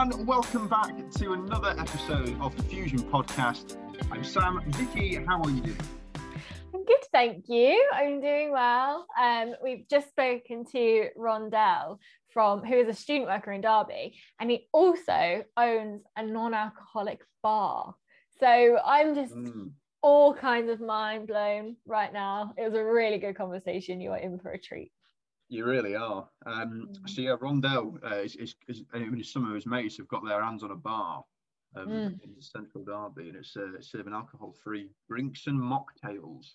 and welcome back to another episode of the Fusion Podcast. I'm Sam. Vicky, how are you doing? I'm good, thank you. I'm doing well. Um, we've just spoken to Rhondell from who is a student worker in Derby, and he also owns a non-alcoholic bar. So I'm just mm. all kinds of mind blown right now. It was a really good conversation. You are in for a treat. You really are. Um, mm. So yeah, Rhondell uh, is, is, is, some of his mates have got their hands on a bar um, mm. in central Derby, and it's uh, serving alcohol-free drinks and mocktails.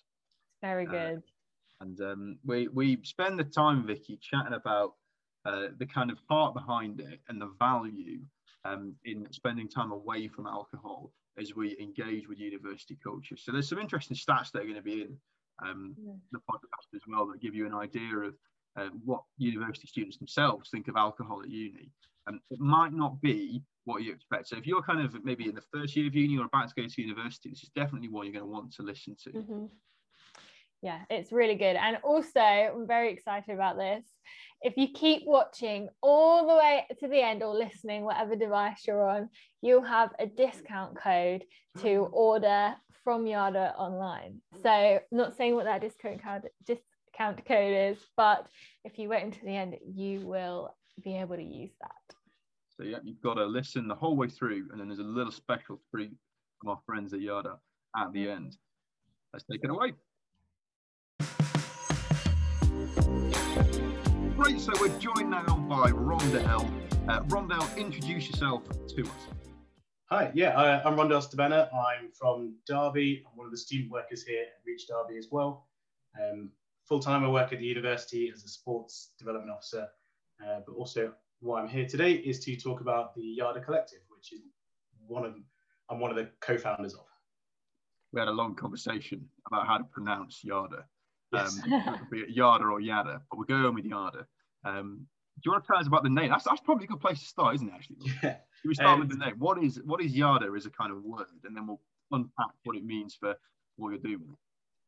Very uh, good. Uh, and um, we we spend the time, Vicky, chatting about uh, the kind of heart behind it and the value um, in spending time away from alcohol as we engage with university culture. So there's some interesting stats that are going to be in um, yeah. the podcast as well that give you an idea of uh, what university students themselves think of alcohol at uni. And it might not be what you expect. So if you're kind of maybe in the first year of uni or about to go to university, this is definitely one you're going to want to listen to. Mm-hmm. Yeah, it's really good. And also, I'm very excited about this. If you keep watching all the way to the end or listening, whatever device you're on, you'll have a discount code to order from Yada online. So, I'm not saying what that discount code discount code is, but if you wait until the end, you will be able to use that. So yeah, you've got to listen the whole way through, and then there's a little special treat from our friends at Yada at the end. Let's take it away. Great, so we're joined now by Rhondell. Uh, Rhondell, introduce yourself to us. Hi, yeah, uh, I'm Rhondell Stabena. I'm from Derby. I'm one of the student workers here at Reach Derby as well. Um, Full time, I work at the university as a sports development officer, uh, but also why I'm here today is to talk about the Yada Collective, which is one of I'm one of the co-founders of. We had a long conversation about how to pronounce Yada. Yes. Um, be Yada or Yada, but we're going with Yada. Um, do you want to tell us about the name? That's, that's probably a good place to start, isn't it? Actually, yeah. Should we start um, with the name? What is what is Yada as a kind of word, and then we'll unpack what it means for what you're doing.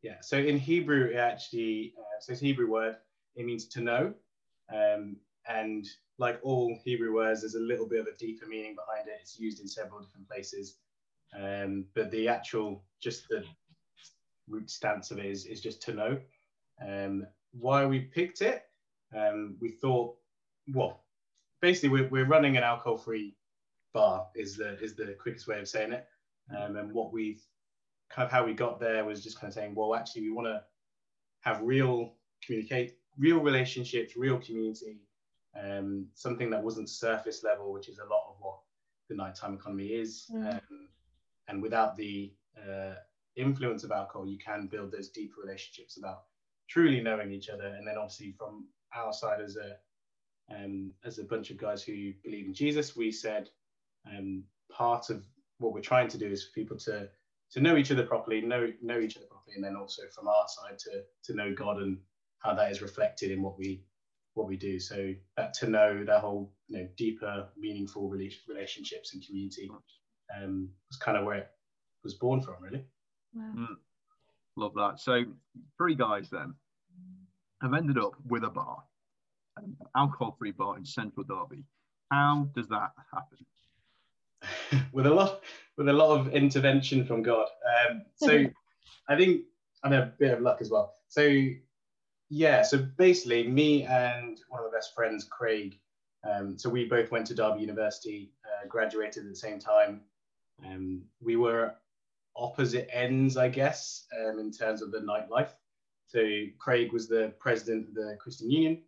Yeah. So in Hebrew, it actually uh, so it's Hebrew word. It means to know, um, and like all Hebrew words, there's a little bit of a deeper meaning behind it. It's used in several different places. Um, but the actual, just the root stance of it is, is just to know. Um, why we picked it, um, we thought, well, basically we're, we're running an alcohol-free bar is the is the quickest way of saying it. Um, and what we kind of how we got there was just kind of saying, well, actually, we want to have real communicate, real relationships, real community, um, something that wasn't surface level, which is a lot of what the nighttime economy is. Mm. Um, and without the uh, influence of alcohol, you can build those deeper relationships about truly knowing each other. And then obviously from our side as a um, as a bunch of guys who believe in Jesus, we said um, part of what we're trying to do is for people to to know each other properly, know know each other properly, and then also from our side to to know God and how that is reflected in what we what we do. So that to know that whole you know deeper, meaningful relationships and community um, was kind of where it was born from, really. Wow. Mm, love that. So three guys then have ended up with a bar, an alcohol-free bar in Central Derby. How does that happen? with a lot with a lot of intervention from God. Um, so I think and a bit of luck as well. So yeah, so basically me and one of my best friends, Craig. Um, so we both went to Derby University, uh, graduated at the same time. Um, we were opposite ends, I guess, um, in terms of the nightlife. So Craig was the president of the Christian Union.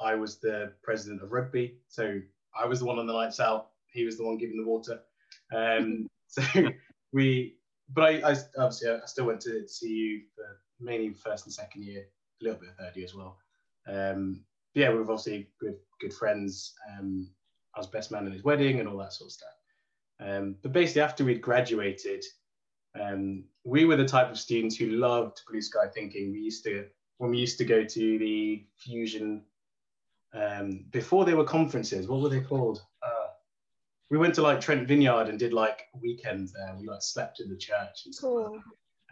I was the president of rugby. So I was the one on the lights out he was the one giving the water. Um, so we, but I, I obviously I still went to CU for mainly first and second year, a little bit of third year as well. Um, yeah, we've obviously good good friends. Um, I was best man at his wedding and all that sort of stuff. Um, but basically, after we'd graduated, um, we were the type of students who loved blue sky thinking. We used to, when we used to go to the Fusion, um, before they were conferences, what were they called? We went to like Trent Vineyard and did like weekends there. We like slept in the church and stuff. Cool.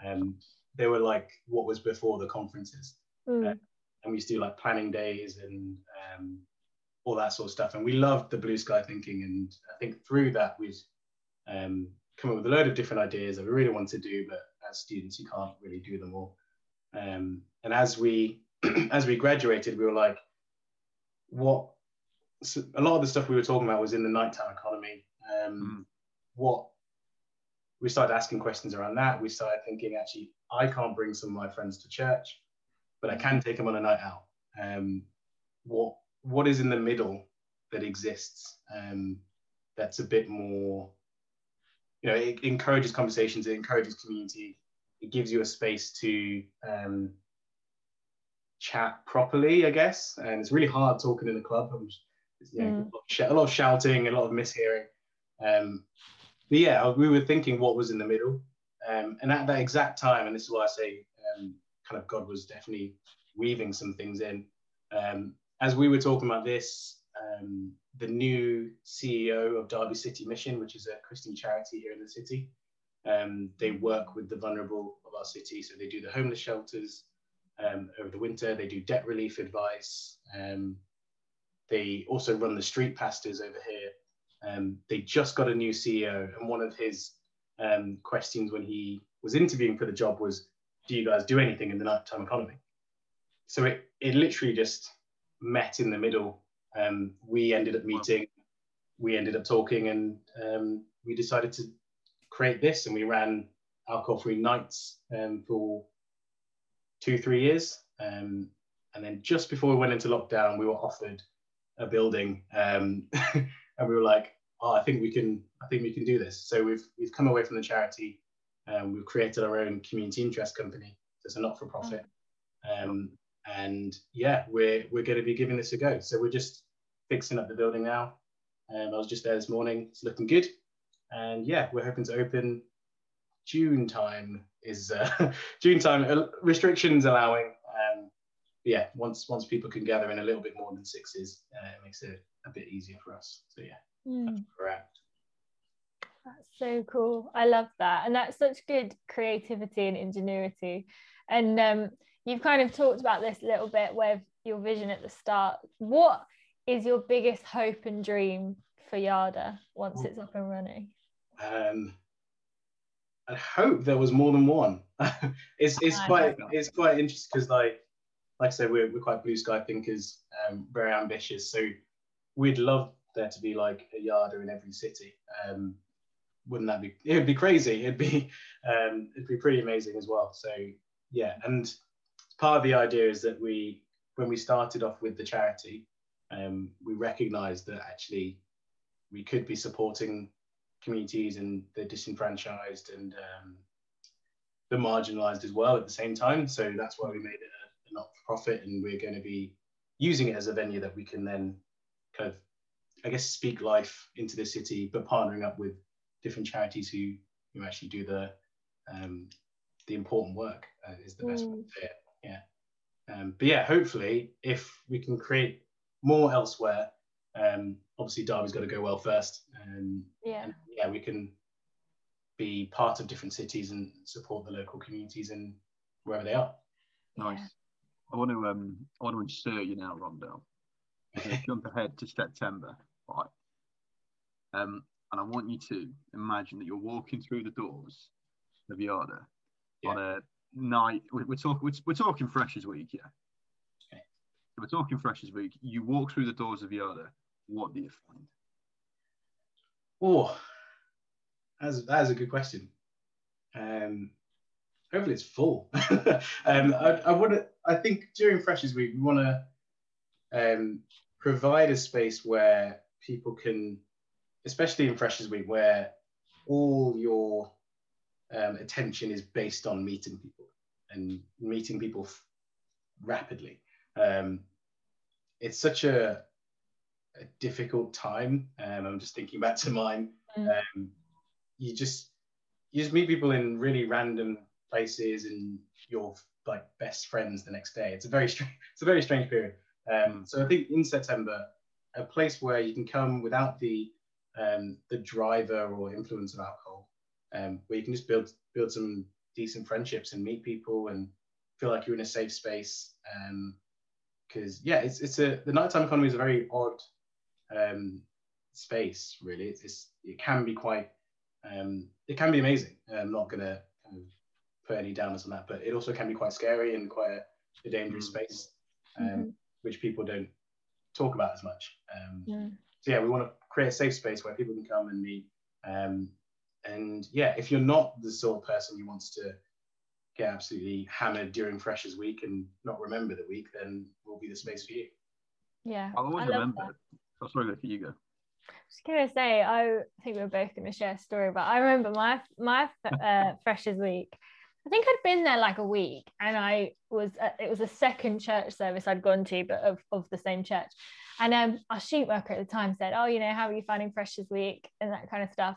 And they were like what was before the conferences. Mm. Uh, and we used to do like planning days and um, all that sort of stuff. And we loved the blue sky thinking. And I think through that, we've um, come up with a load of different ideas that we really want to do, but as students, you can't really do them all. Um, and as we as we graduated, we were like, what? So a lot of the stuff we were talking about was in the nighttime economy. Um, mm. What we started asking questions around that. We started thinking, actually, I can't bring some of my friends to church, but I can take them on a night out. Um, what what is in the middle that exists um, that's a bit more, you know, it encourages conversations, it encourages community, it gives you a space to um, chat properly, I guess. And it's really hard talking in a club. You know, mm. a, lot of shouting, a lot of mishearing. Um, but yeah, we were thinking what was in the middle. Um, and at that exact time, and this is why I say um, kind of God was definitely weaving some things in. Um, as we were talking about this, um, the new CEO of Derby City Mission, which is a Christian charity here in the city, um, they work with the vulnerable of our city. So they do the homeless shelters um, over the winter, they do debt relief advice. They also run the street pastors over here um, they just got a new CEO, and one of his um, questions when he was interviewing for the job was, "Do you guys do anything in the nighttime economy?" So it it literally just met in the middle. Um, we ended up meeting, we ended up talking, and um, we decided to create this, and we ran alcohol-free nights um, for two three years. Um, and then just before we went into lockdown, we were offered a building um, and we were like, oh, I think we can, I think we can do this. So we've we've come away from the charity, and we've created our own community interest company. It's a not-for-profit, um, and yeah, we're we're going to be giving this a go. So we're just fixing up the building now. And I was just there this morning. It's looking good, and yeah, we're hoping to open June time. Is uh, June time uh, restrictions allowing? Um, yeah, once once people can gather in a little bit more than sixes, uh, it makes it a bit easier for us. So yeah, mm. that's correct. That's so cool. I love that, and that's such good creativity and ingenuity. And um, you've kind of talked about this a little bit with your vision at the start. What is your biggest hope and dream for Yada once it's up and running? Um, I hope there was more than one. it's it's quite it's quite interesting because like like I said, we're, we're quite blue sky thinkers, um, very ambitious. So we'd love there to be like a Yada in every city. Um, wouldn't that be? It would be crazy. It'd be um, it'd be pretty amazing as well. So yeah, and part of the idea is that we when we started off with the charity, um, we recognised that actually we could be supporting communities and the disenfranchised and um, the marginalised as well at the same time. So that's why we made it a, a not-for-profit, and we're going to be using it as a venue that we can then kind of, I guess, speak life into the city, but partnering up with different charities who who actually do the um, the important work uh, is the best mm. way to say it. Yeah. Um, but yeah, hopefully, if we can create more elsewhere, um, obviously Derby's got to go well first. Um, yeah. And, yeah, we can be part of different cities and support the local communities and wherever they are. Nice. I want to um, I want to insert you now, Rhondell jump ahead to September, right? Um, and I want you to imagine that you're walking through the doors of Yada yeah. on a night. We're, we're talking. We're, we're, talking Freshers Week, yeah. Okay. we're talking Freshers Week. You walk through the doors of Yada. What do you find? Oh, that's that's a good question. Um, hopefully it's full. um, I, I want to. I think during Freshers Week we want to um, provide a space where people can, especially in Freshers Week, where all your um, attention is based on meeting people and meeting people f- rapidly. Um, it's such a, a difficult time. Um, I'm just thinking back to mine. Mm. Um, you just you just meet people in really random places and you're like best friends the next day. It's a very strange, it's a very strange period. Um, so I think in September, a place where you can come without the um, the driver or influence of alcohol, um, where you can just build build some decent friendships and meet people and feel like you're in a safe space. Because um, yeah, it's it's a the nighttime economy is a very odd um, space. Really, it's, it's, it can be quite um, it can be amazing. I'm not gonna kind of put any downers on that, but it also can be quite scary and quite a, a dangerous Mm. space, um, Mhm. which people don't talk about as much. Um, Mm. so yeah, we want to create a safe space where people can come and meet. Um, and yeah, if you're not the sort of person who wants to get absolutely hammered during Freshers Week and not remember the week, then we'll be the space for you. Yeah. I'll always I remember. that. it. Oh, sorry, Vicky, you go. just gonna say, I think we're both gonna share a story, but I remember my my uh, freshers week. I think I'd been there like a week, and I was at, it was a second church service I'd gone to, but of, of the same church. And um, our sheet worker at the time said, "Oh, you know, how are you finding freshers week and that kind of stuff?"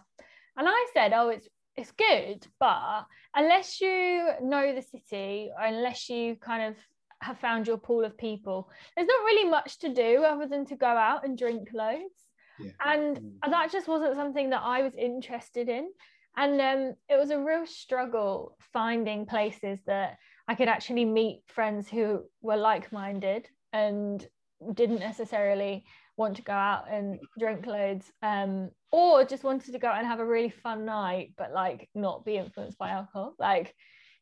And I said, "Oh, it's it's good, but unless you know the city, or unless you kind of have found your pool of people, there's not really much to do other than to go out and drink loads." Yeah. And Mm. that just wasn't something that I was interested in. And um, it was a real struggle finding places that I could actually meet friends who were like minded and didn't necessarily want to go out and drink loads um, or just wanted to go out and have a really fun night, but like not be influenced by alcohol. Like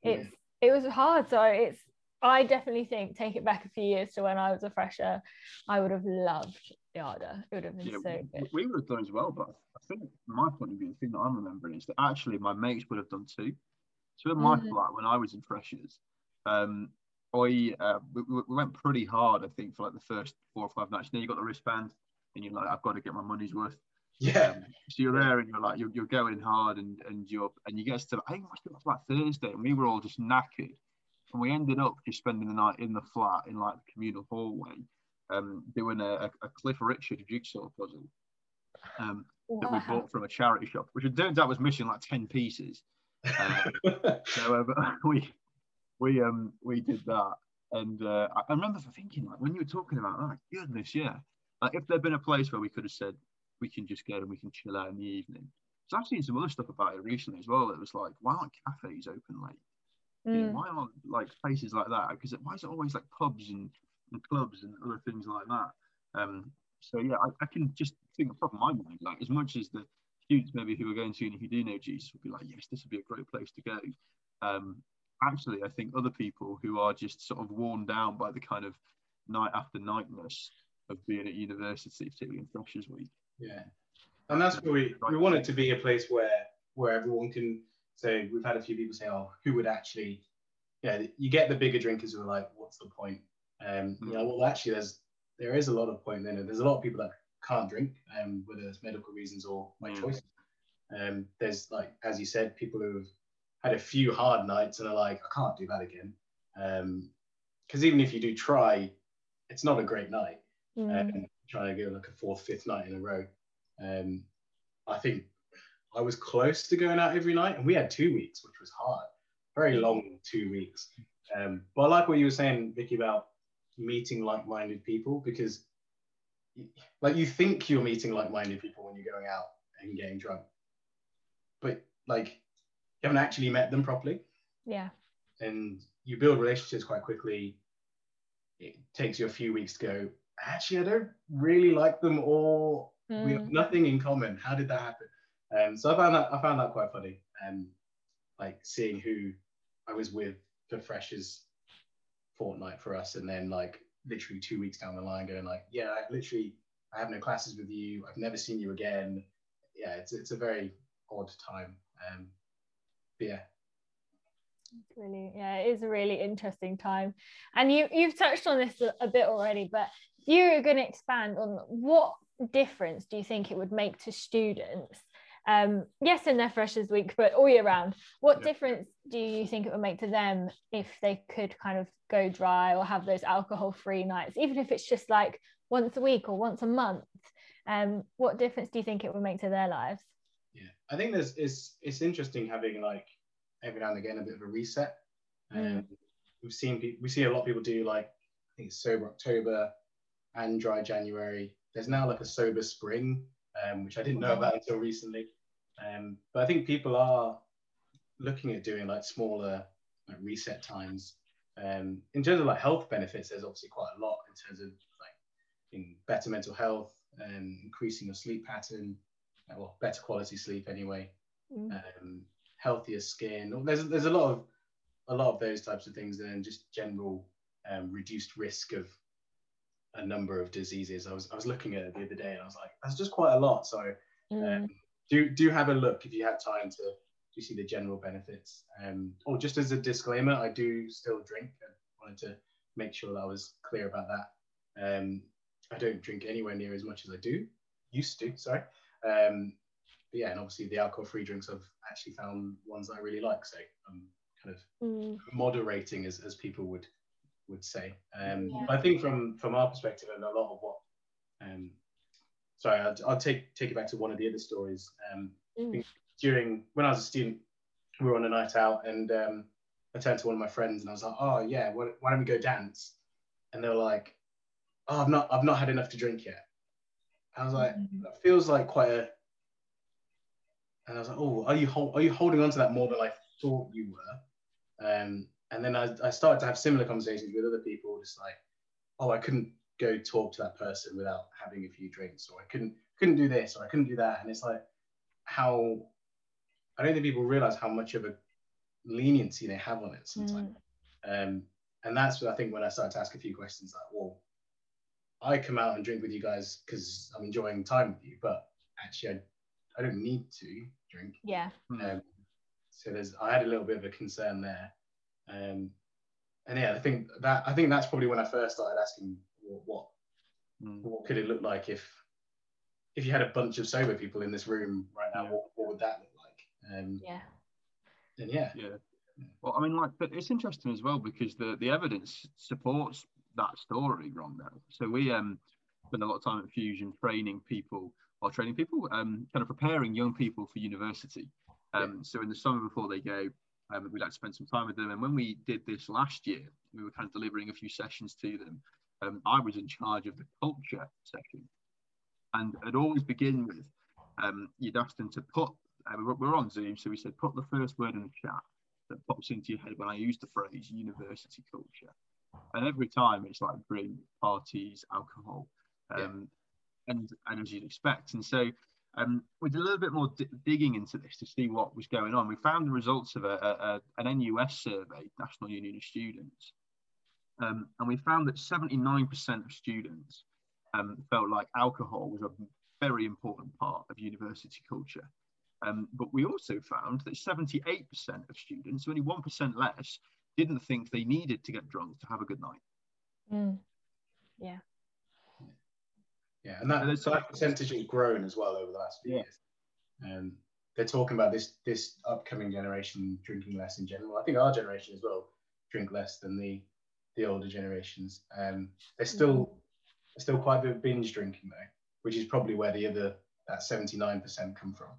Yeah. it's, it was hard. So it's, I definitely think take it back a few years to when I was a fresher, I would have loved Yada. It would have been Yeah, so we- good. we would have done as well, but I think my point of view, the thing that I'm remembering is that actually my mates would have done too. So in my Mhm. flat, when I was in freshers, um, I uh, we, we we went pretty hard. I think for like the first four or five nights. And Then you got the wristband, and you're like, I've got to get my money's worth. Yeah. Um, so you're there, and you're like, you're, you're going hard, and and you're and you get to I think it must have been like Thursday, and we were all just knackered, and we ended up just spending the night in the flat in like the communal hallway, um, doing a, a, a Cliff Richard jigsaw puzzle. Um, that we bought from a charity shop, which it turns out was missing like ten pieces. So uh, we we um we did that, and uh, I I remember thinking like when you were talking about that, goodness, yeah, like if there'd been a place where we could have said we can just go and we can chill out in the evening. So I've seen some other stuff about it recently as well. It was like, why aren't cafes open late? You know, Mm. why aren't like places like that? Because why is it always like pubs and, and clubs and other things like that? Um, so yeah, I, I can just think off the top of my mind, like as much as the students maybe who are going to uni who do know Jesus would be like, yes, this would be a great place to go. Um, actually, I think other people who are just sort of worn down by the kind of night after nightness of being at university, particularly in Freshers Week. Yeah, and that's where we we want it to be a place where where everyone can say. We've had a few people say, "Oh, who would actually?" Yeah, you get the bigger drinkers who are like, "What's the point?" Um, you know, well, actually, there's there is a lot of point there. There's a lot of people that can't drink, um, whether it's medical reasons or my Mm. choice. Um, there's like, as you said, people who've had a few hard nights and are like, "I can't do that again," because even if you do try, it's not a great night Mm. and trying to go like a fourth, fifth night in a row. Um, I think I was close to going out every night, and we had two weeks, which was hard, very long two weeks. Um, but I like what you were saying, Vicky, about meeting like-minded people because, like, you think you're meeting like-minded people when you're going out and getting drunk, but like, you haven't actually met them properly Yeah. and you build relationships quite quickly. It takes you a few weeks to go, actually, I don't really like them or we have Mm. nothing in common. How did that happen? Um, so I found that I found that quite funny. Um, like seeing who I was with for freshers fortnight for us, and then like literally two weeks down the line, going like, yeah, I literally I have no classes with you. I've never seen you again. Yeah, it's it's a very odd time. Um, but yeah, It's really yeah it is a really interesting time and you you've touched on this a, bit already but you're going to expand on what difference do you think it would make to students um yes in their freshers week but all year round what Yeah. difference do you think it would make to them if they could kind of go dry or have those alcohol free nights even if it's just like once a week or once a month um what difference do you think it would make to their lives Yeah, I think there's it's it's interesting having like every now and again a bit of a reset. Um, Mm. We've seen we see a lot of people do like I think it's sober October and dry January. There's now like a sober spring, um, which I didn't know about until recently. Um, but I think people are looking at doing like smaller like reset times. Um, in terms of like health benefits, there's obviously quite a lot in terms of like in better mental health and increasing your sleep pattern, uh, well, better quality sleep anyway, mm. um, healthier skin. There's there's a lot of a lot of those types of things, and then just general um, reduced risk of a number of diseases. I was I was looking at it the other day, and I was like, that's just quite a lot. So mm. um, do do have a look if you have time to to see the general benefits. Um, or just as a disclaimer, I do still drink. I wanted to make sure that I was clear about that. Um, I don't drink anywhere near as much as I do used to. Sorry. Um, but yeah, and obviously the alcohol-free drinks I've actually found ones I really like. So I'm kind of mm. moderating, as, as people would would say. Um, yeah. I think from from our perspective, and a lot of what, um, sorry, I'll, I'll, take take it back to one of the other stories. Um, mm. During when I was a student, we were on a night out, and um, I turned to one of my friends and I was like, "Oh yeah, why, why don't we go dance?" And they were like, "Oh, I've not I've not had enough to drink yet." I was like, mm-hmm. "That feels like quite a." And I was like, "Oh, are you hold, are you holding on to that more than I thought you were?" Um, and then I, I started to have similar conversations with other people, just like, "Oh, I couldn't go talk to that person without having a few drinks, or I couldn't couldn't do this, or I couldn't do that." And it's like how I don't think people realize how much of a leniency they have on it sometimes. Mm. Um, and that's what I think when I started to ask a few questions like, well, I come out and drink with you guys because I'm enjoying time with you, but actually I, I don't need to drink. Yeah. Um, so there's I had a little bit of a concern there. Um, and yeah, I think that I think that's probably when I first started asking what what, mm. what could it look like if if you had a bunch of sober people in this room right now, what, what would that look like? Um, yeah. And yeah. Yeah. Well, I mean, like, but it's interesting as well because the the evidence supports that story, Rhondell. So we um spend a lot of time at Fusion training people or training people, um, kind of preparing young people for university. Um, yeah. So in the summer before they go, um, we like to spend some time with them. And when we did this last year, we were kind of delivering a few sessions to them. Um, I was in charge of the culture section, and it always begin with um, you'd ask them to put uh, we're on Zoom, so we said put the first word in the chat that pops into your head when I use the phrase university culture. And every time it's like drink, parties, alcohol, um, yeah. and, and as you'd expect. And so um, we did a little bit more d- digging into this to see what was going on. We found the results of a, a, an NUS survey, National Union of Students, um, and we found that 79% of students um, felt like alcohol was a very important part of university culture. Um, but we also found that 78% of students, only 1% less, didn't think they needed to get drunk to have a good night. Mm. Yeah. Yeah, and that, so that percentage has grown as well over the last few yeah. years. Um, they're talking about this this upcoming generation drinking less in general. I think our generation as well drink less than the the older generations. Um, they're still mm. they're still quite a bit of binge drinking though, which is probably where the other that 79% come from.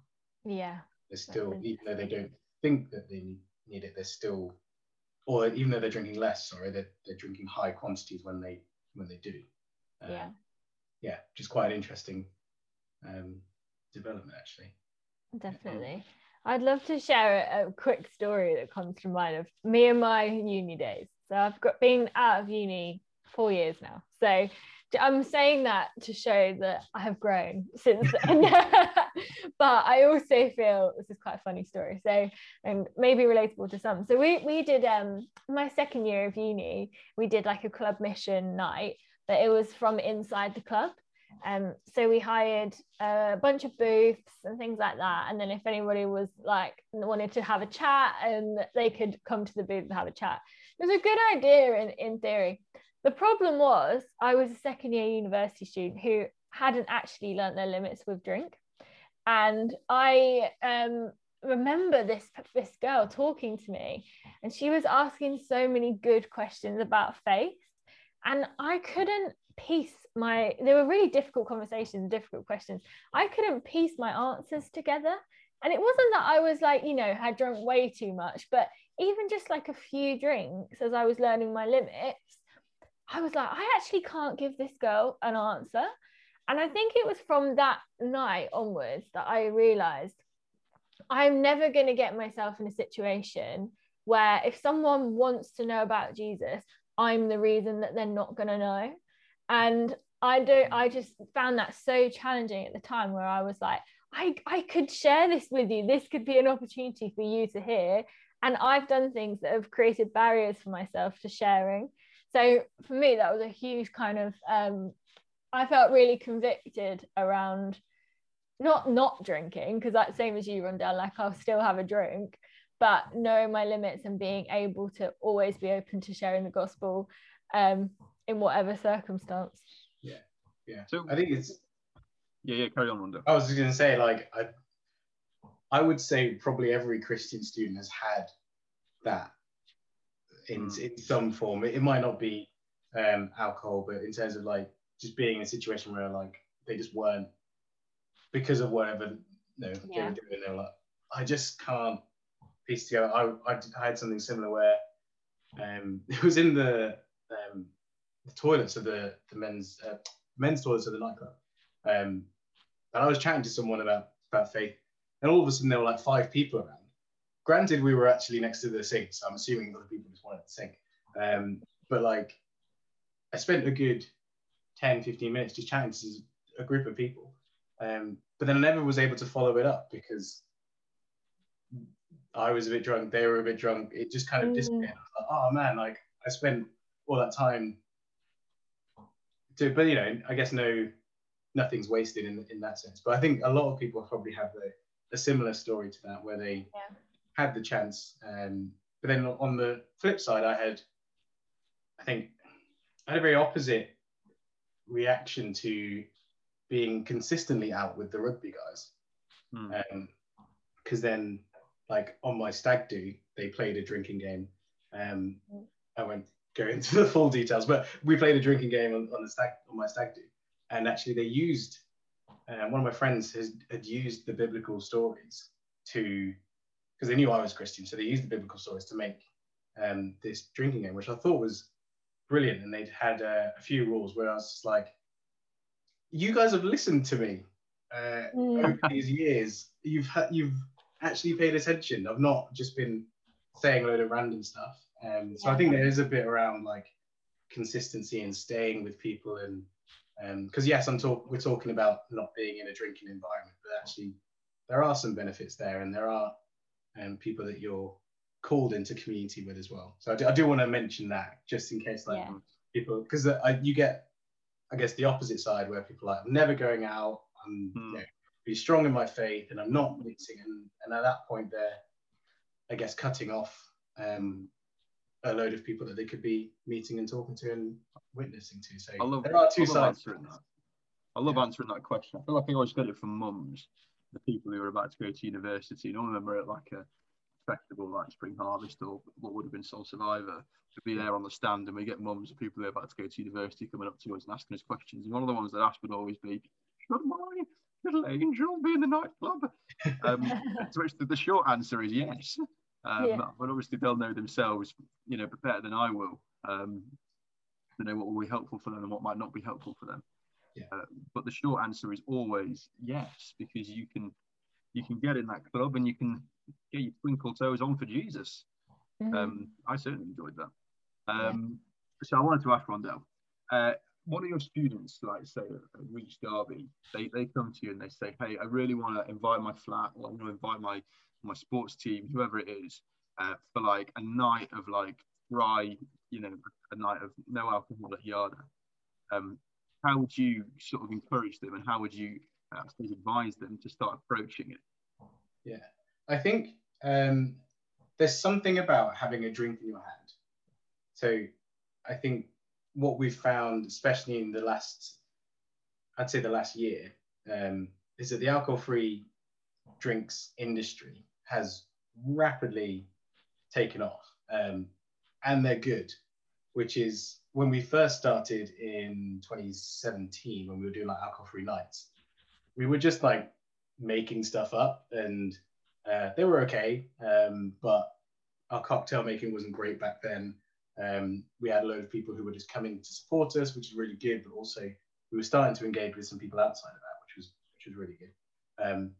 Yeah. They're still, even though they don't think that they need it, they're still, or even though they're drinking less, sorry, they're, they're drinking high quantities when they when they do. Um, yeah. Yeah, just quite an interesting um, development actually. Definitely. I'd love to share a, a, quick story that comes to mind of me and my uni days. So I've got been out of uni four years now. So I'm saying that to show that I have grown since then. but I also feel this is quite a funny story. So and maybe relatable to some. So we we did um my second year of uni, we did like a club mission night, it was from inside the club. Um, so we hired a bunch of booths and things like that. And then if anybody was like wanted to have a chat and they could come to the booth and have a chat. It was a good idea in, in theory. The problem was I was a second year university student who hadn't actually learnt their limits with drink. And I um, remember this, this girl talking to me, and she was asking so many good questions about faith. And I couldn't piece my, they were really difficult conversations, difficult questions. I couldn't piece my answers together. And it wasn't that I was like, you know, had drunk way too much, but even just like a few drinks as I was learning my limits, I was like, I actually can't give this girl an answer. And I think it was from that night onwards that I realized I'm never going to get myself in a situation where if someone wants to know about Jesus, I'm the reason that they're not going to know. And I don't I just found that so challenging at the time where I was like I I could share this with you. This could be an opportunity for you to hear. And I've done things that have created barriers for myself to sharing. So for me that was a huge kind of um I felt really convicted around not not drinking because that's same as you Rhondell like I'll still have a drink but knowing my limits and being able to always be open to sharing the gospel um, in whatever circumstance yeah yeah So- i think it's Yeah, yeah, carry on, Rondo. i was just going to say like i i would say probably every christian student has had that in, Mm. in some form it, it might not be um alcohol but in terms of like just being in a situation where like they just weren't because of whatever you know, they were doing they were like i just can't piece together. I i, I had something similar where um it was in the um the toilets of the the men's uh, men's toilets of the nightclub. Um and i was chatting to someone about about faith and all of a sudden there were like five people around. Granted we were actually next to the sink so i'm assuming other people just wanted to sink. Um but like i spent a good 10 15 minutes just chatting to a group of people. Um but then i never was able to follow it up because i was a bit drunk they were a bit drunk it just kind of Mm. disappeared I was like, oh man like i spent all that time to but you know i guess no nothing's wasted in, in that sense but i think a lot of people probably have a, a similar story to that where they Yeah. had the chance um, but then on the flip side i had i think i had a very opposite reaction to being consistently out with the rugby guys because then like on my stag do they played a drinking game um Mm. i won't go into the full details but we played a drinking game on, on the stag on my stag do and actually they used uh, one of my friends has had used the biblical stories to because they knew i was christian so they used the biblical stories to make um this drinking game which i thought was brilliant and they'd had uh, a few rules where i was just like you guys have listened to me uh, Mm. over these years, you've ha- you've actually paid attention. I've not just been saying a load of random stuff. Um, so I think there is a bit around like consistency and staying with people, and because yes, I'm talk we're talking about not being in a drinking environment, but actually there are some benefits there, and there are um, people that you're called into community with as well. So I do, I do want to mention that just in case like Yeah. people because you get I guess the opposite side where people are like I'm never going out. I'm Hmm. you know, be strong in my faith and I'm not mixing and, and at that point they're I guess cutting off um, a load of people that they could be meeting and talking to and witnessing to. So I love, there are two I sides. answering that. I love answering that question. I feel like I always get it from mums, the people who are about to go to university. None of them are at like a festival like Spring Harvest or what would have been Soul Survivor. To be there on the stand and we get mums of people who are about to go to university coming up to us and asking us questions. And one of the ones that asked would always be, Should my little angel be in the nightclub? Um, to which the, the short answer is yes. Um, Yeah. But obviously they'll know themselves, you know, better than I will. Um, to know what will be helpful for them and what might not be helpful for them. Yeah. Uh, but the short answer is always yes, because you can you can get in that club and you can get your twinkle toes on for Jesus. Mhm. Um, I certainly enjoyed that. Um, So I wanted to ask Rhondell, uh, one of your students, like say Reach Derby, they, they come to you and they say, hey, I really want to invite my flat or I want to invite my my sports team, whoever it is, uh, for like a night of like dry, you know, a night of no alcohol at Yada. Um, how would you sort of encourage them and how would you, uh, advise them to start approaching it? Yeah, I think um, there's something about having a drink in your hand. So I think what we've found, especially in the last, I'd say the last year, um, is that the alcohol-free drinks industry has rapidly taken off, um, and they're good. Which is when we first started in 2017, when we were doing like alcohol-free nights, we were just like making stuff up and uh, they were okay, um, but our cocktail making wasn't great back then. Um, we had a load of people who were just coming to support us, which is really good, but also we were starting to engage with some people outside of that, which was which was really good. Um,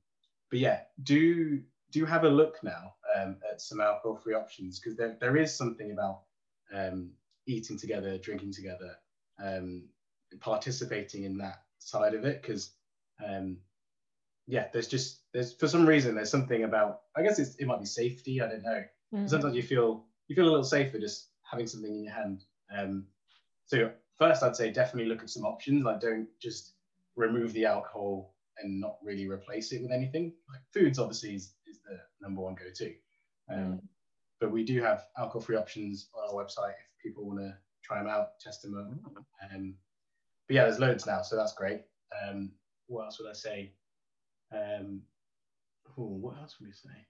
but yeah, do do have a look now um, at some alcohol-free options because there, there is something about um, eating together, drinking together, um, participating in that side of it because um, yeah, there's just there's for some reason there's something about I guess it's, it might be safety I don't know. Mm. Sometimes you feel you feel a little safer just having something in your hand. Um, so first I'd say definitely look at some options. Like don't just remove the alcohol and not really replace it with anything. Like foods obviously is, is the number one go-to. Um, Mm. But we do have alcohol-free options on our website if people want to try them out, test them out. Um, but yeah, there's loads now, so that's great. Um, what else would I say? Um, ooh, what else would we say?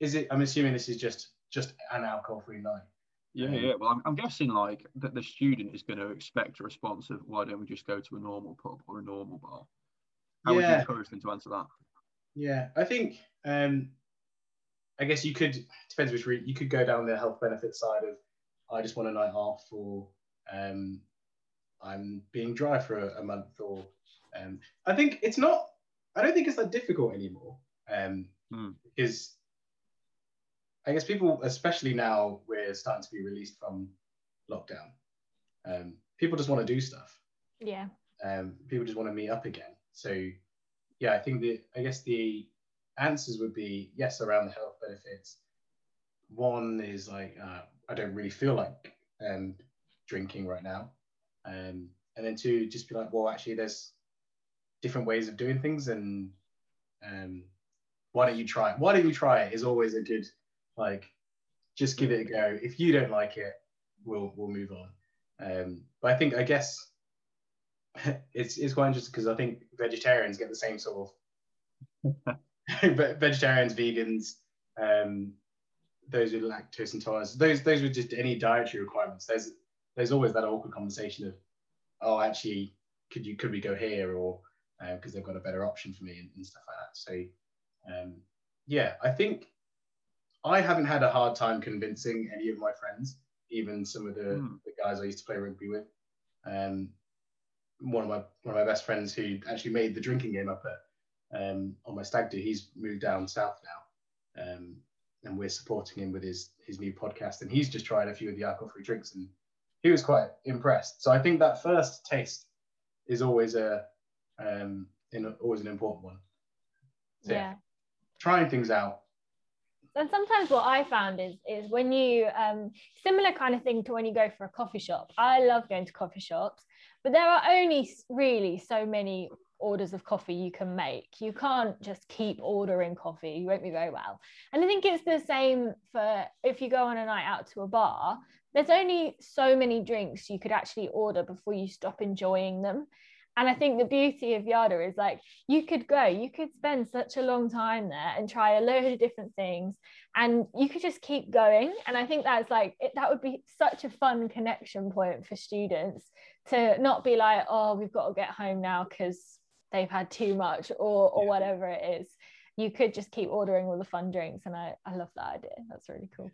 Is it? I'm assuming this is just just an alcohol-free night. Yeah, Um, yeah. Well, I'm, I'm guessing like that the student is going to expect a response of why don't we just go to a normal pub or a normal bar? How would you encourage them to answer that? Yeah, I think. Um, I guess you could depends which route you could go down the health benefit side of I just want a night off or um, I'm being dry for a, a month or um, I think it's not I don't think it's that difficult anymore um, Hmm. because I guess people especially now we're starting to be released from lockdown um, people just want to do stuff Yeah. um, people just want to meet up again. So, yeah, I think that I guess the answers would be yes around the health benefits. One is like uh, I don't really feel like um, drinking right now, um, and then two, just be like, well, actually, there's different ways of doing things, and um, why don't you try it? Why don't you try it? Is always a good like, just give it a go. If you don't like it, we'll we'll move on. Um, but I think I guess it's it's quite interesting because I think vegetarians get the same sort of vegetarians, vegans, um, those with lactose intolerance, those those with just any dietary requirements. There's there's always that awkward conversation of, oh, actually, could you could we go here or because they've got a better option for me and, and stuff like that. So um, yeah, I think I haven't had a hard time convincing any of my friends, even some of the, Hmm. the guys I used to play rugby with. Um, one of my one of my best friends who actually made the drinking game up at um, on my stag do. He's moved down south now, um, and we're supporting him with his his new podcast. And he's just tried a few of the alcohol-free drinks, and he was quite impressed. So I think that first taste is always a um, in, always an important one. So, yeah. trying things out. And sometimes what I found is is when you um similar kind of thing to when you go for a coffee shop. I love going to coffee shops, but there are only really so many orders of coffee you can make. You can't just keep ordering coffee. You won't be very well. And I think it's the same for if you go on a night out to a bar. There's only so many drinks you could actually order before you stop enjoying them. And I think the beauty of Yada is like you could go, you could spend such a long time there and try a load of different things, and you could just keep going. And I think that's like it, that would be such a fun connection point for students to not be like, oh, we've got to get home now because they've had too much or or Yeah. whatever it is. You could just keep ordering all the fun drinks, and I I love that idea. That's really cool.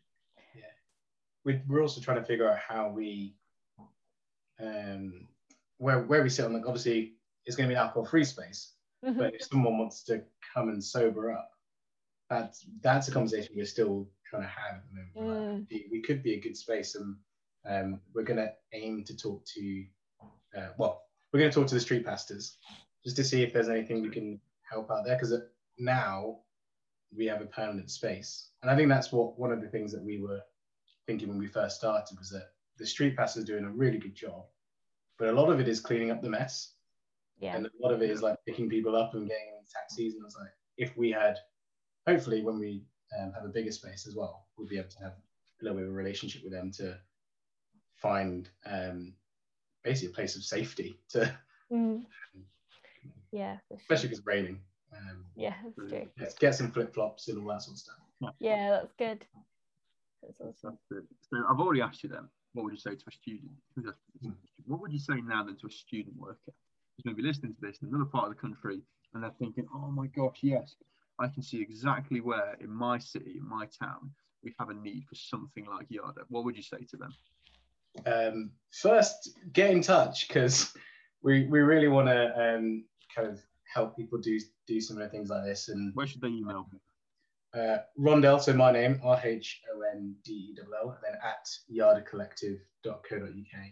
we- we're also trying to figure out how we um where where we sit on like obviously it's going to be an alcohol free space Mhm. but if someone wants to come and sober up that's that's a conversation we're still trying to have at the moment Mm. Like, we could be a good space and um we're going to aim to talk to uh, well we're going to talk to the street pastors just to see if there's anything we can help out there because now we have a permanent space and i think that's what one of the things that we were thinking when we first started was that the street pastors are doing a really good job, but a lot of it is cleaning up the mess, Yeah. and a lot of it is like picking people up and getting taxis. And I was like, if we had, hopefully, when we um, have a bigger space as well, we'll be able to have a little bit of a relationship with them to find um, basically a place of safety to, Mm. Yeah. sure. especially if it's raining. Um, Yeah, that's true. let's get some flip flops and all that sort of stuff. Yeah, that's good. That's awesome. That's it. So I've already asked you then, what would you say to a student? Who's a- What would you say now then to a student worker who's maybe listening to this in another part of the country and they're thinking, oh my gosh, yes, I can see exactly where in my city, in my town, we have a need for something like Yada. What would you say to them? um, first get in touch because we, we really want to um, kind of help people do do similar things like this and Where should they email? uh, Rhondell, so my name, R H O N D E L L, and then at yadacollective.co.uk.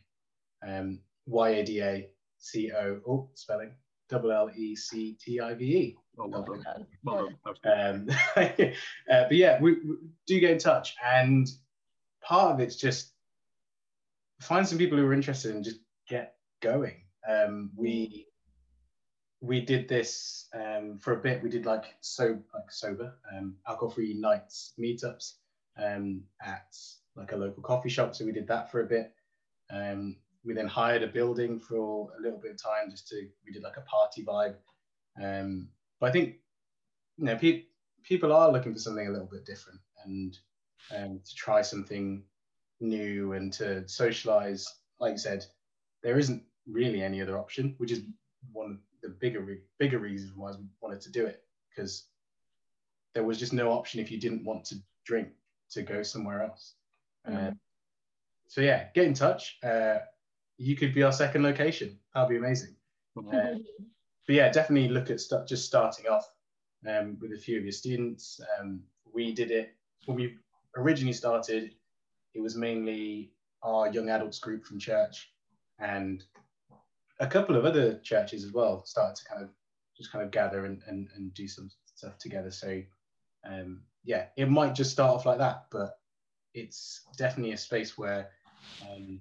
Um, Y A D A C O. Oh, spelling double L E C T I V E. Well, well Lovely. done. Well done. That was good. Um, uh, but yeah, we, we do get in touch, and part of it's just find some people who are interested and just get going. Um, we we did this um, for a bit. We did like so like sober um, alcohol-free nights meetups um, at like a local coffee shop. So we did that for a bit. Um, we then hired a building for a little bit of time just to we did like a party vibe. Um, but I think you know pe- people are looking for something a little bit different and um, to try something new and to socialize. Like you said, there isn't really any other option, which is one of the bigger re- bigger reasons why we wanted to do it because there was just no option if you didn't want to drink to go somewhere else. Uh, Mm. so yeah, get in touch. Uh, you could be our second location. That'd be amazing. Uh, but yeah, definitely look at st- just starting off um, with a few of your students. Um, we did it when we originally started. It was mainly our young adults group from church, and a couple of other churches as well started to kind of just kind of gather and, and, and do some stuff together. So um, yeah, it might just start off like that, but it's definitely a space where um,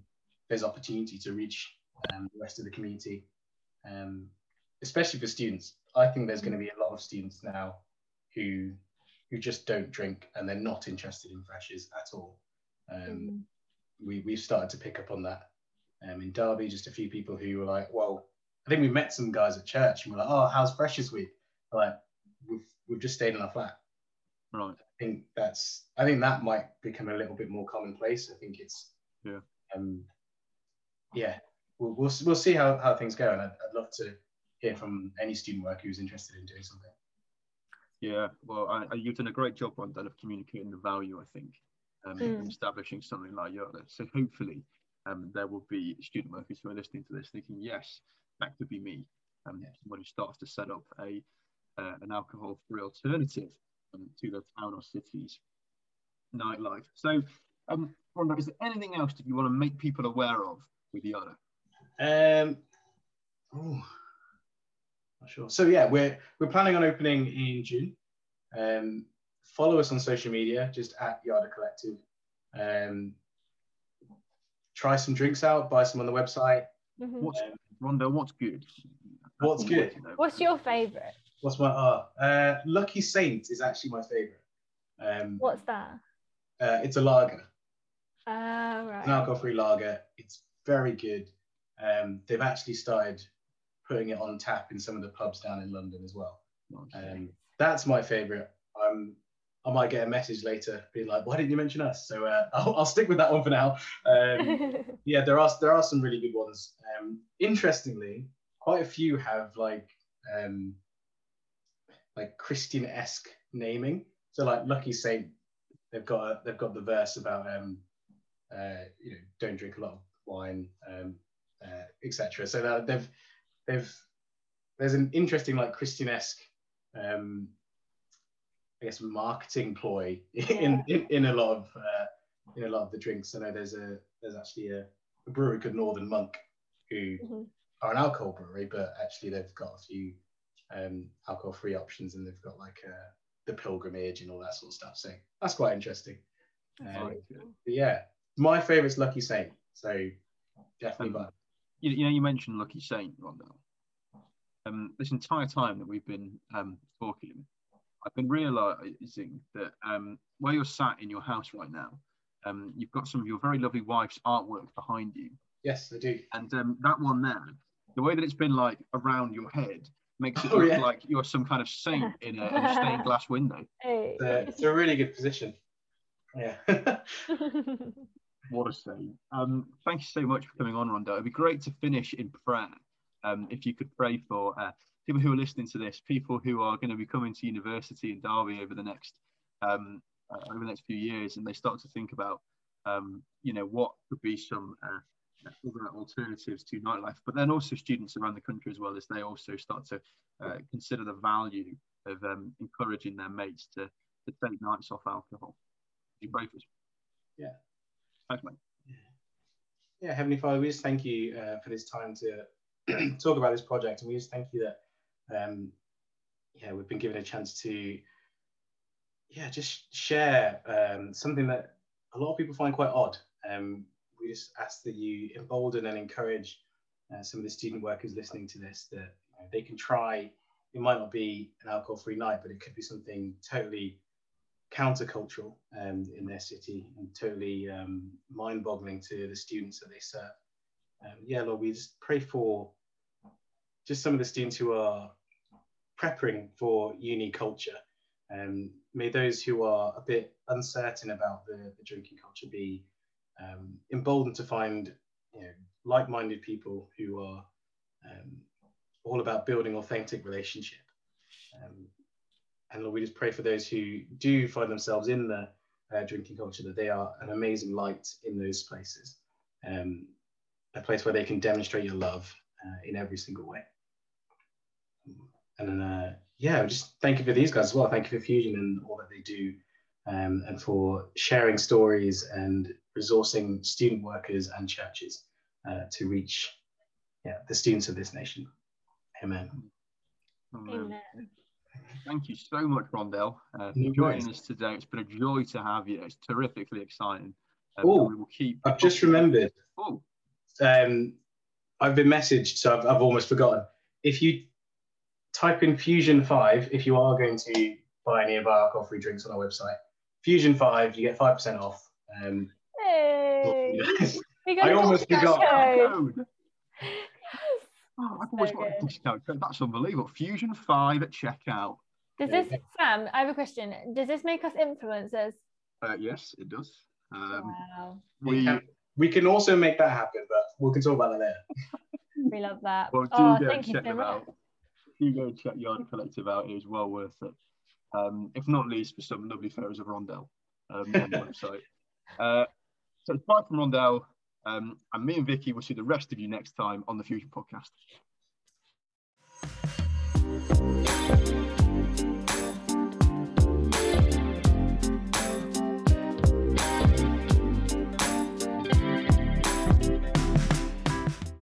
there's opportunity to reach um, the rest of the community, um, especially for students. I think there's going to be a lot of students now who who just don't drink and they're not interested in freshers at all. Um, Mm. we we've started to pick up on that. Um, in Derby, just a few people who were like, well, I think we met some guys at church and we're like, oh, how's Freshers Week? We're like, we've we've just stayed in our flat. Right. I think that's I think that might become a little bit more commonplace. I think it's Yeah. um yeah we'll we'll, we'll see how, how things go and I'd, I'd love to hear from any student worker who's interested in doing something. Yeah, well, I, I- you've done a great job on that of communicating the value, I think, um, in Mm. establishing something like Yada. So hopefully um, there will be student workers who are listening to this thinking, yes, that could be me. Um, Yeah. Someone who starts to set up a uh, an alcohol-free alternative um, to the town or city's nightlife. So, um, Rhonda, is there anything else that you want to make people aware of with Yada? Um, oh, not sure. So yeah, we're we're planning on opening in June. Um, follow us on social media, just at Yada Collective. Um, try some drinks out, buy some on the website. Mhm. What's Um, Rhonda? What's good? What's That's what we good? want know. What's your favourite? What's my ah? Uh, Lucky Saint is actually my favorite. Um, What's that? uh, it's a lager, Ah, an right. alcohol-free lager. It's very good. Um, they've actually started putting it on tap in some of the pubs down in London as well. Nice. Um, that's my favorite. Um, I might get a message later being like, "Why didn't you mention us?" So uh, I'll, I'll stick with that one for now. Um, yeah, there are there are some really good ones. Um, interestingly, quite a few have like um, like Christian-esque naming. So like Lucky Saint, they've got a, they've got the verse about um, uh, you know don't drink a lot of wine, um, uh, etc. So that they've they've there's an interesting like Christian-esque um, I guess marketing ploy in, in, in a lot of uh, in a lot of the drinks. I know there's a there's actually a, a brewery called Northern Monk who Mhm. are an alcohol brewery, but actually they've got a few um, alcohol-free options, and they've got like uh, the pilgrimage and all that sort of stuff. So that's quite interesting. Um. But yeah, my favourite's Lucky Saint. So definitely, Um, you, you know, you mentioned Lucky Saint, Rhonda. Um, this entire time that we've been um, talking, I've been realizing that um, where you're sat in your house right now, um, you've got some of your very lovely wife's artwork behind you. Yes, I do. And um, that one there, the way that it's been like around your head makes it Oh, look yeah. like you're some kind of saint in a, in a stained glass window. Hey. It's a, it's a really good position. Yeah. What a shame. Um, thank you so much for coming on, Rhonda. It'd be great to finish in prayer. Um, if you could pray for uh, people who are listening to this, people who are going to be coming to university in Derby over the next um, uh, over the next few years, and they start to think about, um, you know, what could be some uh, other alternatives to nightlife, but then also students around the country as well as they also start to uh, consider the value of um, encouraging their mates to, to take nights off alcohol. You pray for us. Yeah. Thanks, yeah, Heavenly Father, we just thank you uh, for this time to talk about this project, and we just thank you that um, yeah we've been given a chance to yeah just share um, something that a lot of people find quite odd. Um, we just ask that you embolden and encourage uh, some of the student workers listening to this that you know, they can try. It might not be an alcohol-free night, but it could be something totally countercultural um, in their city and totally um, mind-boggling to the students that they serve. Um, yeah, Lord, we just pray for just some of the students who are preparing for uni culture. Um, may those who are a bit uncertain about the, the drinking culture be um, emboldened to find you know, like-minded people who are um, all about building authentic relationship. And Lord, we just pray for those who do find themselves in the uh, drinking culture that they are an amazing light in those places, um, a place where they can demonstrate your love uh, in every single way. And then, uh, yeah, just thank you for these guys as well. Thank you for Fusion and all that they do, um, and for sharing stories and resourcing student workers and churches uh, to reach yeah, the students of this nation. Amen. Amen. Thank you so much, Rhondell, uh, for No joining worries. us today. It's been a joy to have you. It's terrifically exciting. Um, Oh, we will keep. I've just remembered. Oh, Um, I've been messaged, so I've, I've almost forgotten. If you type in Fusion Five, if you are going to buy any of our alcohol-free drinks on our website, Fusion Five, you get five percent off. Um, Hey, we got I a almost forgot. code. code. Yes. Oh, I've always So got a discount code. That's unbelievable. Fusion 5 at checkout. Does this, Sam? I have a question. Does this make us influencers? Uh, yes, it does. Um, wow, we, we can, also make that happen, but we can talk about that later. we love that. Well, do oh, go thank you check so them much. out. do go check Yada Collective out. It is well worth it. Um, if not least for some lovely photos of Rhondell um, on the website. Uh, so it's bye from Rhondell. Um, and me and Vicky will see the rest of you next time on the Fusion Podcast.